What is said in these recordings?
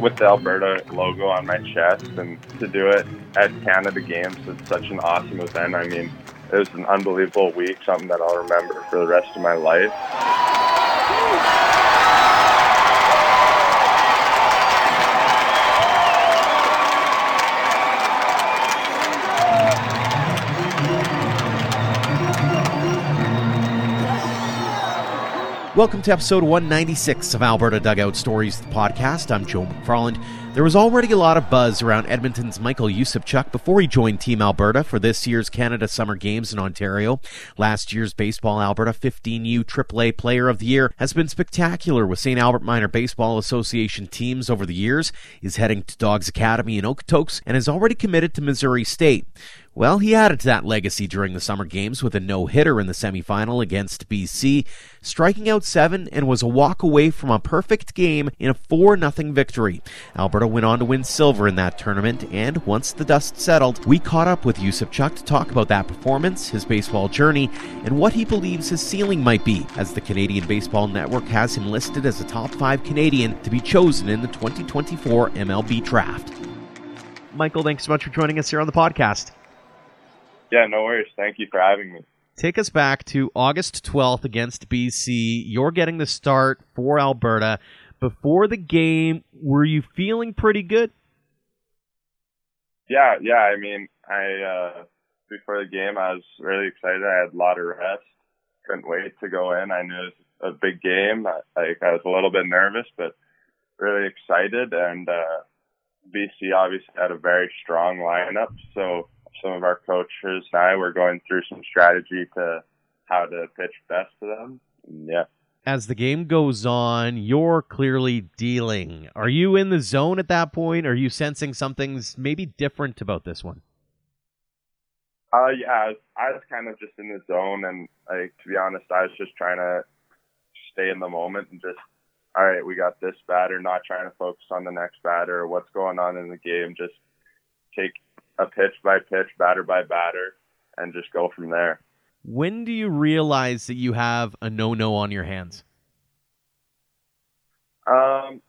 with the Alberta logo on my chest and to do it at Canada Games, it's such an awesome event. I mean, it was an unbelievable week, something that I'll remember for the rest of my life. Welcome to episode 196 of Alberta Dugout Stories podcast. I'm Joe McFarland. There was already a lot of buzz around Edmonton's Michael Yusupchuk before he joined Team Alberta for this year's Canada Summer Games in Ontario. Last year's Baseball Alberta 15U AAA Player of the Year has been spectacular with St. Albert Minor Baseball Association teams over the years. He's heading to Dogs Academy in Okotoks and is already committed to Missouri State. Well, he added to that legacy during the summer games with a no hitter in the semifinal against BC, striking out seven and was a walk away from a perfect game in a 4 0 victory. Alberta went on to win silver in that tournament, and once the dust settled, we caught up with Yusupchuk to talk about that performance, his baseball journey, and what he believes his ceiling might be, as the Canadian Baseball Network has him listed as a top five Canadian to be chosen in the 2024 MLB draft. Michael, thanks so much for joining us here on the podcast. Yeah, no worries. Thank you for having me. Take us back to August 12th against BC. You're getting the start for Alberta. Before the game, were you feeling pretty good? Yeah, yeah. I mean, I uh, before the game, I was really excited. I had a lot of rest. Couldn't wait to go in. I knew it was a big game. I, like I was a little bit nervous, but really excited. And uh, BC obviously had a very strong lineup, so some of our coaches and I were going through some strategy to how to pitch best to them. Yeah. As the game goes on, you're clearly dealing. Are you in the zone at that point? Are you sensing something's maybe different about this one? Uh, yeah, I was, I was kind of just in the zone, and like to be honest, I was just trying to stay in the moment and just, all right, we got this batter, not trying to focus on the next batter or what's going on in the game. Just take a pitch by pitch, batter by batter, and just go from there. When do you realize that you have a no no on your hands? Um,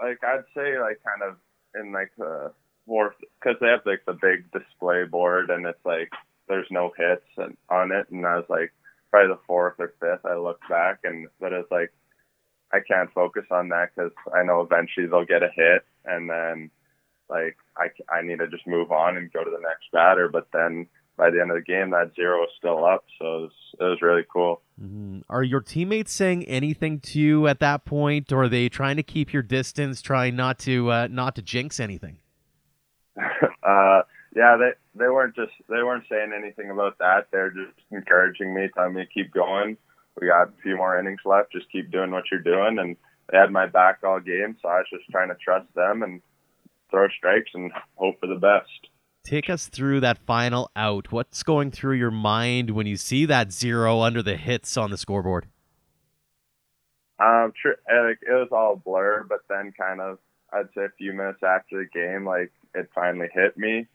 like I'd say, like kind of in like the fourth, because they have like the big display board, and it's like there's no hits and, on it, and I was like probably the fourth or fifth. I looked back, and but it's like I can't focus on that because I know eventually they'll get a hit, and then like I, I need to just move on and go to the next batter. But then by the end of the game, that zero is still up. So it was, it was really cool. Mm-hmm. Are your teammates saying anything to you at that point, or are they trying to keep your distance, trying not to uh, not to jinx anything? uh, yeah, they they weren't just they weren't saying anything about that. They're just encouraging me, telling me to keep going. We got a few more innings left. Just keep doing what you're doing, and they had my back all game. So I was just trying to trust them and throw strikes and hope for the best. Take us through that final out. What's going through your mind when you see that zero under the hits on the scoreboard? Um, tr- like it was all blur, but then kind of I'd say a few minutes after the game, like it finally hit me.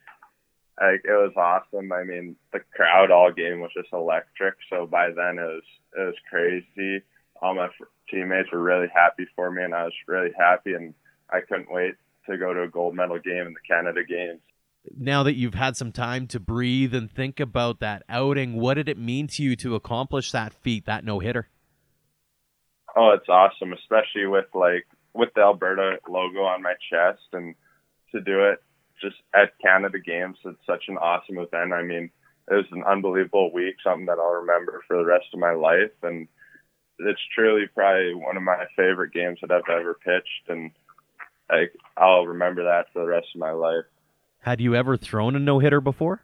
Like it was awesome. I mean, the crowd all game was just electric. So by then it was it was crazy. All my teammates were really happy for me, and I was really happy, and I couldn't wait to go to a gold medal game in the Canada Games. Now that you've had some time to breathe and think about that outing, what did it mean to you to accomplish that feat, that no hitter? Oh, it's awesome, especially with like with the Alberta logo on my chest and to do it just at Canada Games. It's such an awesome event. I mean, it was an unbelievable week, something that I'll remember for the rest of my life. And it's truly probably one of my favorite games that I've ever pitched. And like I'll remember that for the rest of my life. Had you ever thrown a no hitter before?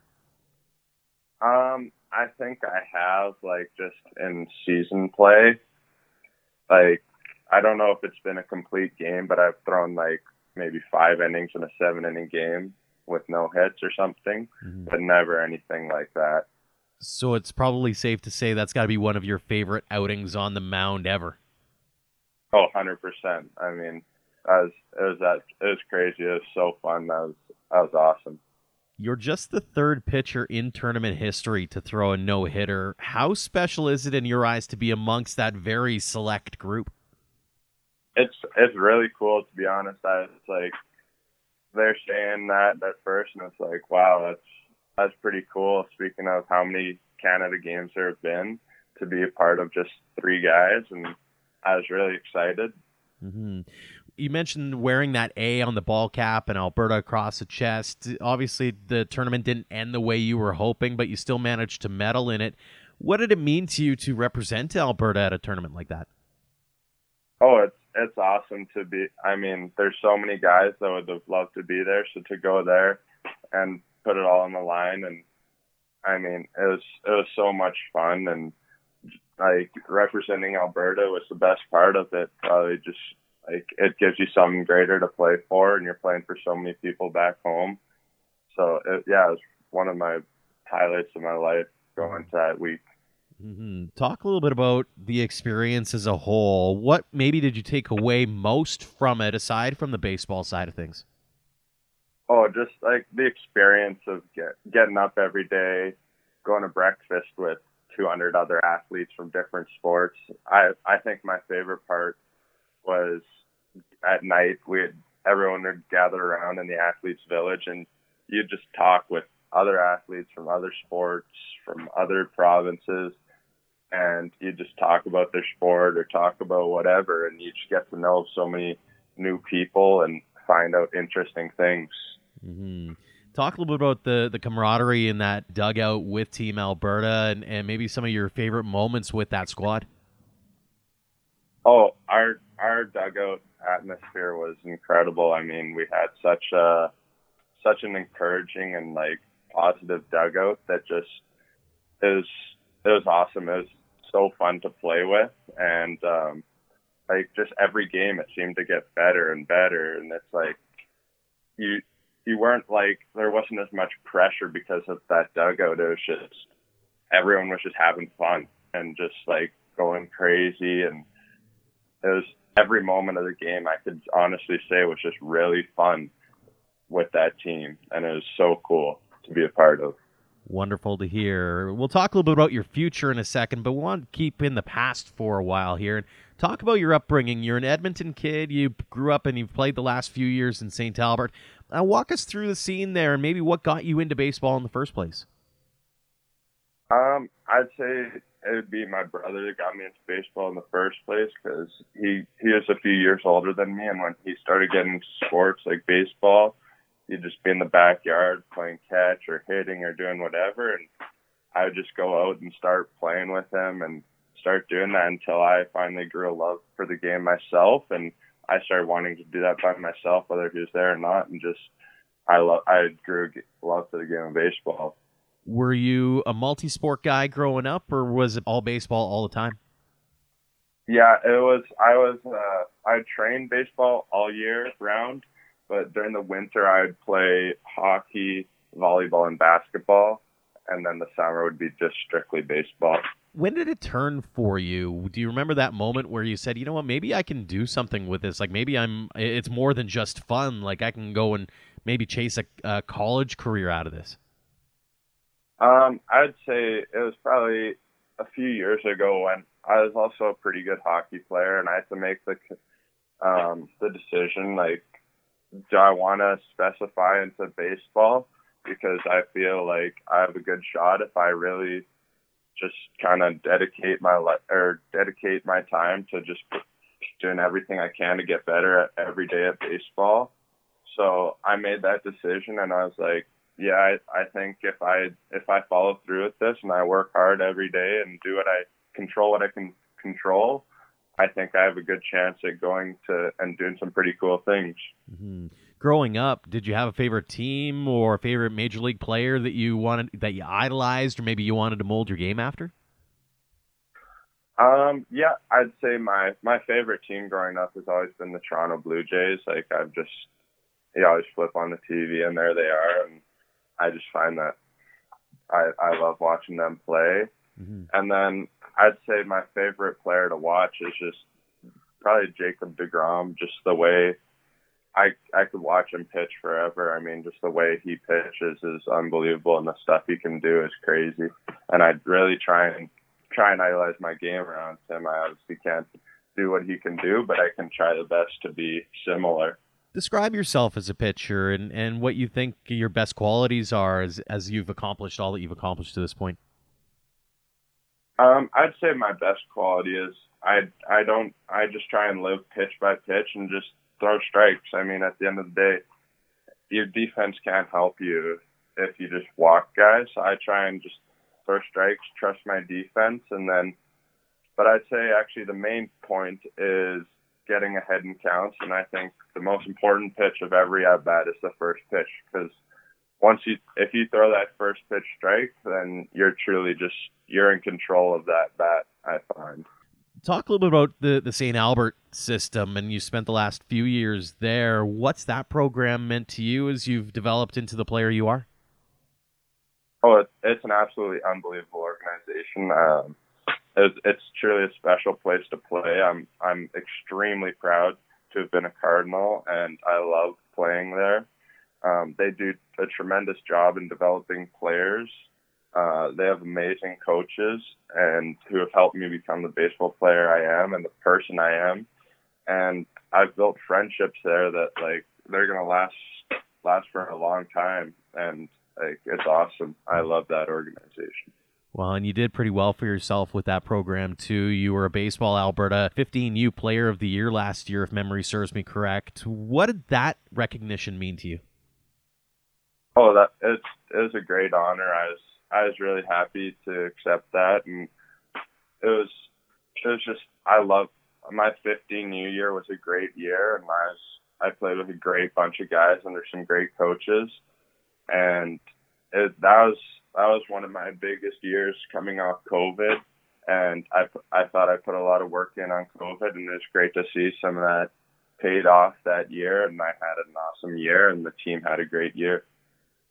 Um, I think I have, like just in season play. Like I don't know if it's been a complete game, but I've thrown like maybe five innings in a seven inning game with no hits or something, mm-hmm. but never anything like that. So it's probably safe to say that's got to be one of your favorite outings on the mound ever. Oh, 100%. I mean, was it was that it was crazy. It was so fun. That was that was awesome. You're just the third pitcher in tournament history to throw a no hitter. How special is it in your eyes to be amongst that very select group? it's it's really cool to be honest. I was like they're saying that at first, and it's like, wow, that's that's pretty cool. Speaking of how many Canada games there have been, to be a part of just three guys, and I was really excited. Mm-hmm. You mentioned wearing that A on the ball cap and Alberta across the chest. Obviously, the tournament didn't end the way you were hoping, but you still managed to medal in it. What did it mean to you to represent Alberta at a tournament like that? Oh, it's it's awesome to be. I mean, there's so many guys that would have loved to be there. So to go there and put it all on the line, and I mean, it was it was so much fun, and like representing Alberta was the best part of it. Probably just like it gives you something greater to play for, and you're playing for so many people back home. So it, yeah, it was one of my highlights of my life going to that week. Mm-hmm. Talk a little bit about the experience as a whole. What maybe did you take away most from it, aside from the baseball side of things? Oh, just like the experience of get, getting up every day, going to breakfast with 200 other athletes from different sports. I I think my favorite part was at night we had everyone would gather around in the athletes village and you'd just talk with other athletes from other sports from other provinces and you'd just talk about their sport or talk about whatever, and you just get to know so many new people and find out interesting things. Mm-hmm. Talk a little bit about the the camaraderie in that dugout with Team Alberta, and, and maybe some of your favorite moments with that squad. Oh, our our dugout atmosphere was incredible. I mean, we had such a such an encouraging and like positive dugout that just it was it was awesome. It was so fun to play with, and um, like just every game, it seemed to get better and better. And it's like you you weren't like there wasn't as much pressure because of that dugout. It was just everyone was just having fun and just like going crazy, and it was every moment of the game. I could honestly say was just really fun with that team, and it was so cool to be a part of. Wonderful to hear. We'll talk a little bit about your future in a second, but we want to keep in the past for a while here and talk about your upbringing. You're an Edmonton kid. You grew up and you've played the last few years in St. Albert. Uh, walk us through the scene there and maybe what got you into baseball in the first place. Um, I'd say it would be my brother that got me into baseball in the first place because he he was a few years older than me, and when he started getting into sports like baseball, you'd just be in the backyard playing catch or hitting or doing whatever. And I would just go out and start playing with him and start doing that until I finally grew a love for the game myself. And I started wanting to do that by myself, whether he was there or not. And just, I love, I grew a love for the game of baseball. Were you a multi sport guy growing up or was it all baseball all the time? Yeah, it was, I was, uh, I trained baseball all year round but during the winter, I would play hockey, volleyball, and basketball. And then the summer would be just strictly baseball. When did it turn for you? Do you remember that moment where you said, you know what, maybe I can do something with this? Like maybe I'm, it's more than just fun. Like I can go and maybe chase a, a college career out of this? Um, I'd say it was probably a few years ago when I was also a pretty good hockey player, and I had to make the um, the decision like do I want to specify into baseball because I feel like I have a good shot if I really just kind of dedicate my life or dedicate my time to just doing everything I can to get better at every day at baseball. So I made that decision and I was like, yeah, I, I think if I if I follow through with this and I work hard every day and do what I control what I can control, I think I have a good chance at going to and doing some pretty cool things. Mm-hmm. Growing up, did you have a favorite team or a favorite major league player that you wanted that you idolized, or maybe you wanted to mold your game after? Um, yeah, I'd say my my favorite team growing up has always been the Toronto Blue Jays. Like I've just you always flip on the TV and there they are, and I just find that I I love watching them play. Mm-hmm. And then I'd say my favorite player to watch is just probably Jacob DeGrom. Just the way I I could watch him pitch forever. I mean, just the way he pitches is unbelievable, and the stuff he can do is crazy. And I'd really try and try and idolize my game around him. I obviously can't do what he can do, but I can try the best to be similar. Describe yourself as a pitcher and, and what you think your best qualities are as, as you've accomplished all that you've accomplished to this point. Um, I'd say my best quality is I I don't I just try and live pitch by pitch and just throw strikes. I mean, at the end of the day, your defense can't help you if you just walk guys. So I try and just throw strikes, trust my defense, and then. But I'd say actually the main point is getting ahead in counts, and I think the most important pitch of every at bat is the first pitch because once you if you throw that first pitch strike, then you're truly just you're in control of that bat. I find. Talk a little bit about the the St. Albert system, and you spent the last few years there. What's that program meant to you as you've developed into the player you are? Oh, it's an absolutely unbelievable organization. Um, it's truly a special place to play. I'm I'm extremely proud to have been a Cardinal, and I love playing there. Um, they do a tremendous job in developing players. Uh, they have amazing coaches and who have helped me become the baseball player I am and the person I am. And I've built friendships there that like they're gonna last last for a long time. And like it's awesome. I love that organization. Well, and you did pretty well for yourself with that program too. You were a Baseball Alberta 15U Player of the Year last year, if memory serves me correct. What did that recognition mean to you? Oh, that it was a great honor. I was I was really happy to accept that, and it was it was just I love my 15U year was a great year, and I was I played with a great bunch of guys under some great coaches, and it, that was that was one of my biggest years coming off COVID, and I I thought I put a lot of work in on COVID, and it's great to see some of that paid off that year, and I had an awesome year, and the team had a great year.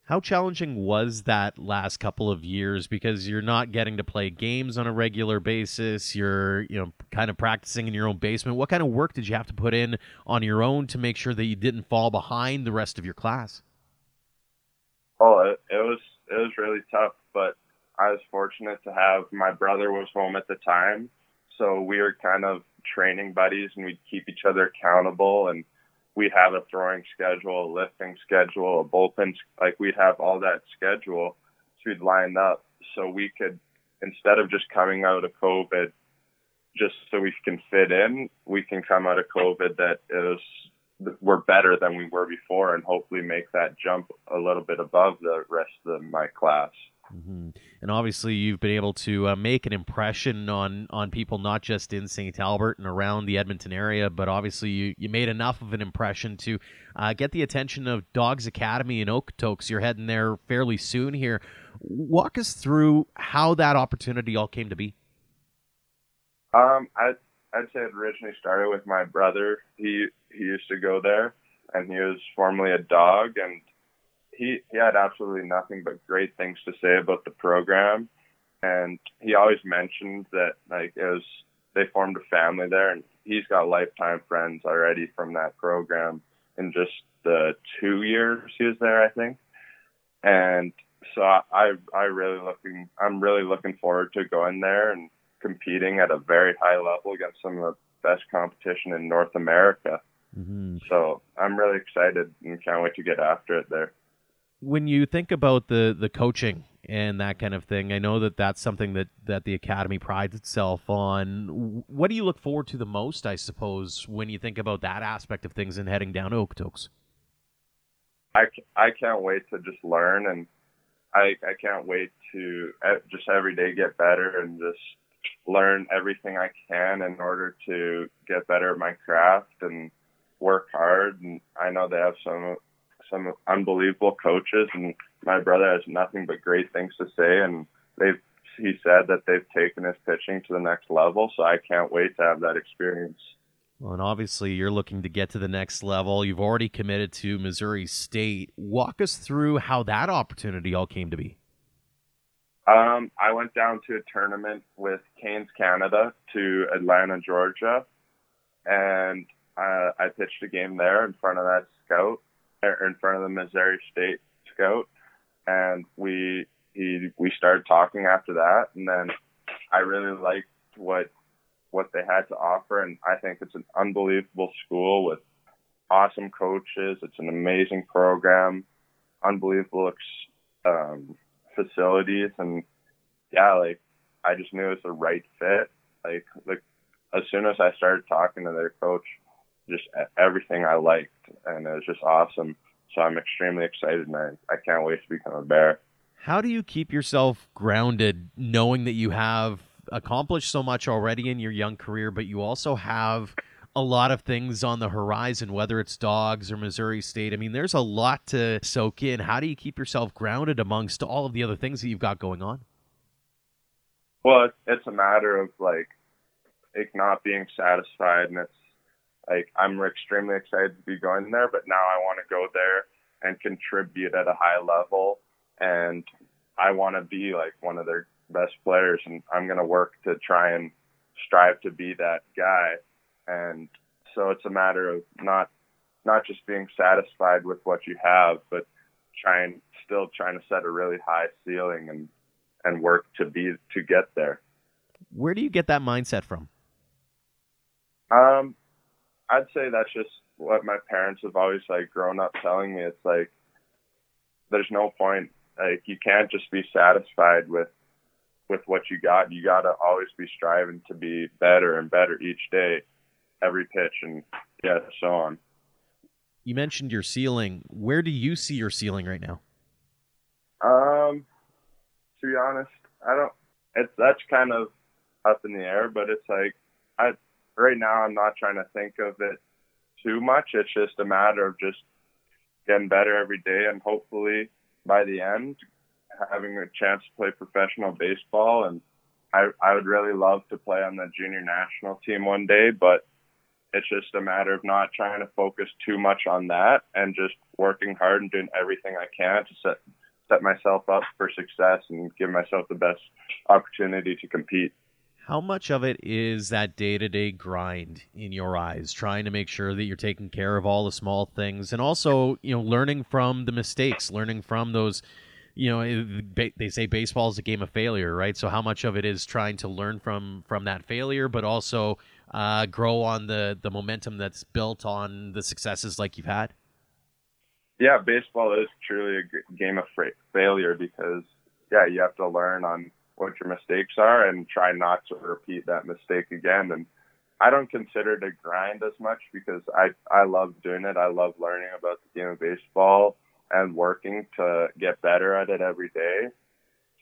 How challenging was that last couple of years because you're not getting to play games on a regular basis, you're, you know, kind of practicing in your own basement. What kind of work did you have to put in on your own to make sure that you didn't fall behind the rest of your class? Oh, it, it was it was really tough, but I was fortunate to have my brother was home at the time, so we were kind of training buddies and we'd keep each other accountable and we'd have a throwing schedule, a lifting schedule, a bullpen, like we'd have all that schedule. So we'd line up so we could, instead of just coming out of COVID, just so we can fit in, we can come out of COVID that is we're better than we were before and hopefully make that jump a little bit above the rest of my class. Mm-hmm. And obviously, you've been able to uh, make an impression on on people not just in St. Albert and around the Edmonton area, but obviously you, you made enough of an impression to uh, get the attention of Dogs Academy in Okotoks. You're heading there fairly soon here. Walk us through how that opportunity all came to be. Um, I I'd say it originally started with my brother. He he used to go there, and he was formerly a dog, and he he had absolutely nothing but great things to say about the program, and he always mentioned that like it was they formed a family there, and he's got lifetime friends already from that program in just the two years he was there, I think, and so I I really looking I'm really looking forward to going there and competing at a very high level against some of the best competition in North America. Mm-hmm. So I'm really excited and can't wait to get after it there when you think about the the coaching and that kind of thing, I know that that's something that that the academy prides itself on. What do you look forward to the most, I suppose, when you think about that aspect of things and heading down to Okotoks? I, I can't wait to just learn and I I can't wait to just every day get better and just learn everything I can in order to get better at my craft and work hard and I know they have some some unbelievable coaches, and my brother has nothing but great things to say. And they've he said that they've taken his pitching to the next level, so I can't wait to have that experience. Well, and obviously you're looking to get to the next level. You've already committed to Missouri State. Walk us through how that opportunity all came to be. Um, I went down to a tournament with Canes Canada to Atlanta, Georgia, and uh, I pitched a game there in front of that scout in front of the Missouri State scout, and we he we started talking after that, and then I really liked what what they had to offer, and I think it's an unbelievable school with awesome coaches. It's an amazing program, unbelievable um, facilities, and yeah, like I just knew it was the right fit. Like, like as soon as I started talking to their coach, just everything I liked, and it was just awesome. So I'm extremely excited, and I, I can't wait to become a bear. How do you keep yourself grounded, knowing that you have accomplished so much already in your young career, but you also have a lot of things on the horizon, whether it's dogs or Missouri State. I mean, there's a lot to soak in. How do you keep yourself grounded amongst all of the other things that you've got going on? Well, it's a matter of like, like not being satisfied, and it's like I'm extremely excited to be going there, but now I want to go there and contribute at a high level, and I want to be like one of their best players, and I'm going to work to try and strive to be that guy. And so it's a matter of not not just being satisfied with what you have, but trying still trying to set a really high ceiling and and work to be to get there. Where do you get that mindset from? Um, I'd say that's just what my parents have always like grown up telling me. It's like there's no point like you can't just be satisfied with with what you got. You got to always be striving to be better and better each day, every pitch, and yeah, so on. You mentioned your ceiling. Where do you see your ceiling right now? Um, to be honest, I don't. It's that's kind of up in the air, but it's like I right now I'm not trying to think of it too much. It's just a matter of just getting better every day and hopefully by the end having a chance to play professional baseball and I I would really love to play on the junior national team one day, but it's just a matter of not trying to focus too much on that and just working hard and doing everything I can to set set myself up for success and give myself the best opportunity to compete. How much of it is that day to day grind in your eyes, trying to make sure that you're taking care of all the small things and also, you know, learning from the mistakes, learning from those, you know, they say baseball is a game of failure, right? So how much of it is trying to learn from from that failure, but also uh, grow on the the momentum that's built on the successes like you've had? Yeah, baseball is truly a game of failure because yeah, you have to learn on what your mistakes are and try not to repeat that mistake again. And I don't consider it a grind as much because I I love doing it. I love learning about the game of baseball and working to get better at it every day.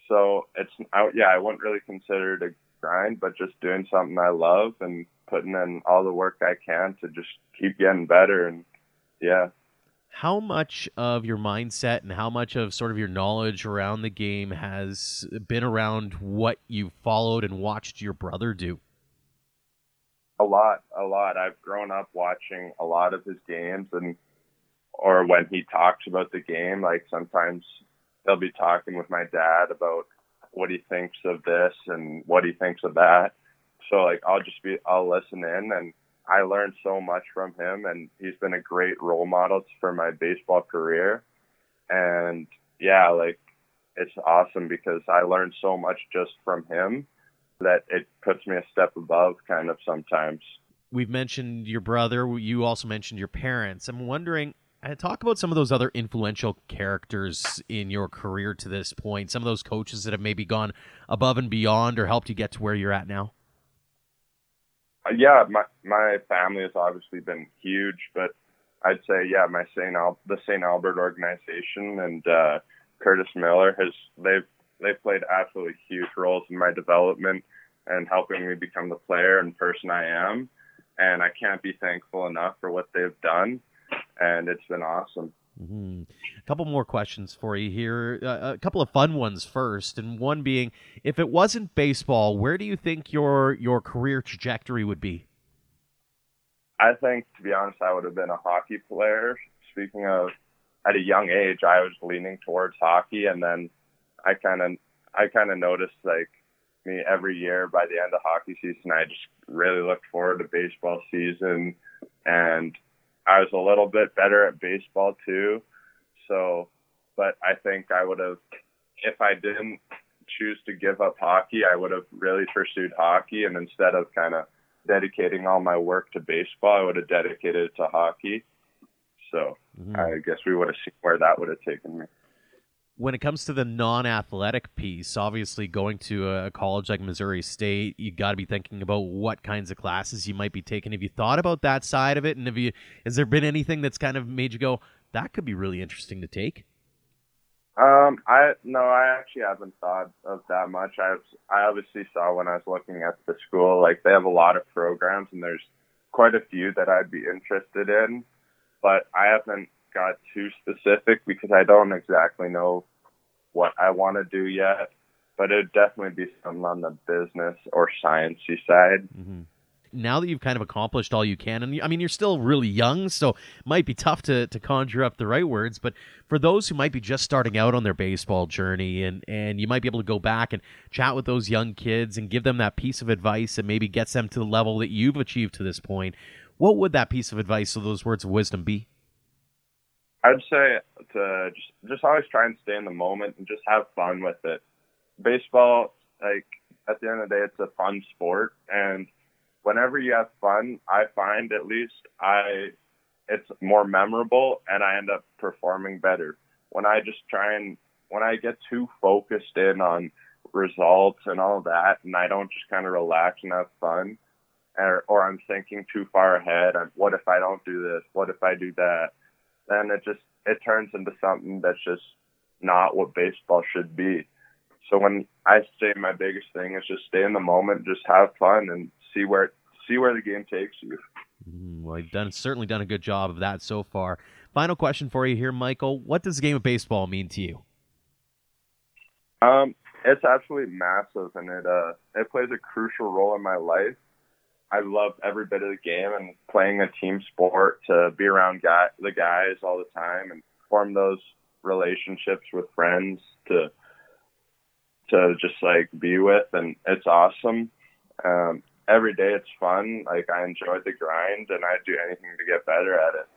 So it's I, yeah, I wouldn't really consider it a grind, but just doing something I love and putting in all the work I can to just keep getting better and yeah how much of your mindset and how much of sort of your knowledge around the game has been around what you've followed and watched your brother do? A lot, a lot. I've grown up watching a lot of his games and or when he talks about the game, like sometimes he'll be talking with my dad about what he thinks of this and what he thinks of that. So like I'll just be I'll listen in and I learned so much from him, and he's been a great role model for my baseball career. And yeah, like it's awesome because I learned so much just from him that it puts me a step above kind of sometimes. We've mentioned your brother. You also mentioned your parents. I'm wondering, uh, talk about some of those other influential characters in your career to this point. Some of those coaches that have maybe gone above and beyond or helped you get to where you're at now yeah, my my family has obviously been huge, but I'd say yeah, my St. Al- the St. Albert organization and uh, Curtis Miller has they've they've played absolutely huge roles in my development and helping me become the player and person I am. And I can't be thankful enough for what they've done, and it's been awesome. Mm-hmm. A couple more questions for you here. Uh, a couple of fun ones first, and one being, if it wasn't baseball, where do you think your your career trajectory would be? I think, to be honest, I would have been a hockey player. Speaking of, at a young age, I was leaning towards hockey, and then I kind of I kind of noticed like me every year by the end of hockey season, I just really looked forward to baseball season, and I was a little bit better at baseball too. So, but I think I would have, if I didn't choose to give up hockey, I would have really pursued hockey. And instead of kind of dedicating all my work to baseball, I would have dedicated it to hockey. So mm-hmm. I guess we would have seen where that would have taken me. When it comes to the non-athletic piece, obviously going to a college like Missouri State, you got to be thinking about what kinds of classes you might be taking. Have you thought about that side of it? And have you, has there been anything that's kind of made you go, that could be really interesting to take? Um, I no, I actually haven't thought of that much. I I obviously saw when I was looking at the school, like they have a lot of programs, and there's quite a few that I'd be interested in, but I haven't got too specific because I don't exactly know what I want to do yet. But it'd definitely be something on the business or sciencey side. Mm-hmm now that you've kind of accomplished all you can, and I mean, you're still really young, so it might be tough to, to conjure up the right words. But for those who might be just starting out on their baseball journey, and, and you might be able to go back and chat with those young kids and give them that piece of advice and maybe gets them to the level that you've achieved to this point, what would that piece of advice or those words of wisdom be? I'd say to just, just always try and stay in the moment and just have fun with it. Baseball, like, at the end of the day, it's a fun sport, and whenever you have fun, I find at least I it's more memorable and I end up performing better. When I just try and when I get too focused in on results and all that and I don't just kind of relax and have fun or, or I'm thinking too far ahead and what if I don't do this? What if I do that? Then it just it turns into something that's just not what baseball should be. So when I say my biggest thing is just stay in the moment, just have fun and see where see where the game takes you. Mm, well, you've done certainly done a good job of that so far. Final question for you here, Michael. What does the game of baseball mean to you? Um, it's absolutely massive, and it uh, it plays a crucial role in my life. I love every bit of the game and playing a team sport to be around guy, the guys all the time and form those relationships with friends to to just like be with, and it's awesome. Um, every day it's fun. Like I enjoy the grind, and I'd do anything to get better at it.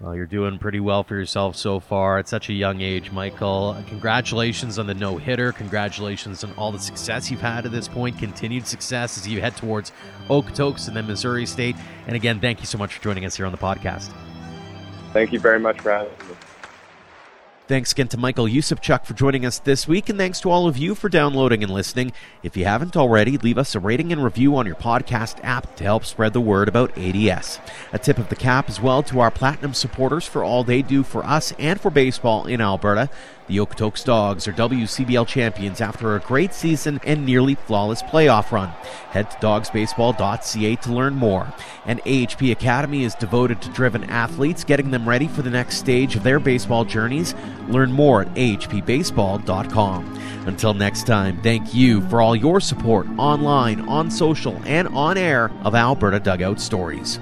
Well, you're doing pretty well for yourself so far at such a young age, Michael. Uh, congratulations on the no hitter. Congratulations on all the success you've had at this point. Continued success as you head towards Okotoks and then Missouri State. And again, thank you so much for joining us here on the podcast. Thank you very much me. Thanks again to Michael Yusupchuk for joining us this week, and thanks to all of you for downloading and listening. If you haven't already, leave us a rating and review on your podcast app to help spread the word about ADS. A tip of the cap as well to our platinum supporters for all they do for us and for baseball in Alberta. The Okotoks Dogs are WCBL champions after a great season and nearly flawless playoff run. Head to dogsbaseball.ca to learn more. And AHP Academy is devoted to driven athletes, getting them ready for the next stage of their baseball journeys. Learn more at ahpbaseball.com. Until next time, thank you for all your support online, on social, and on air of Alberta Dugout Stories.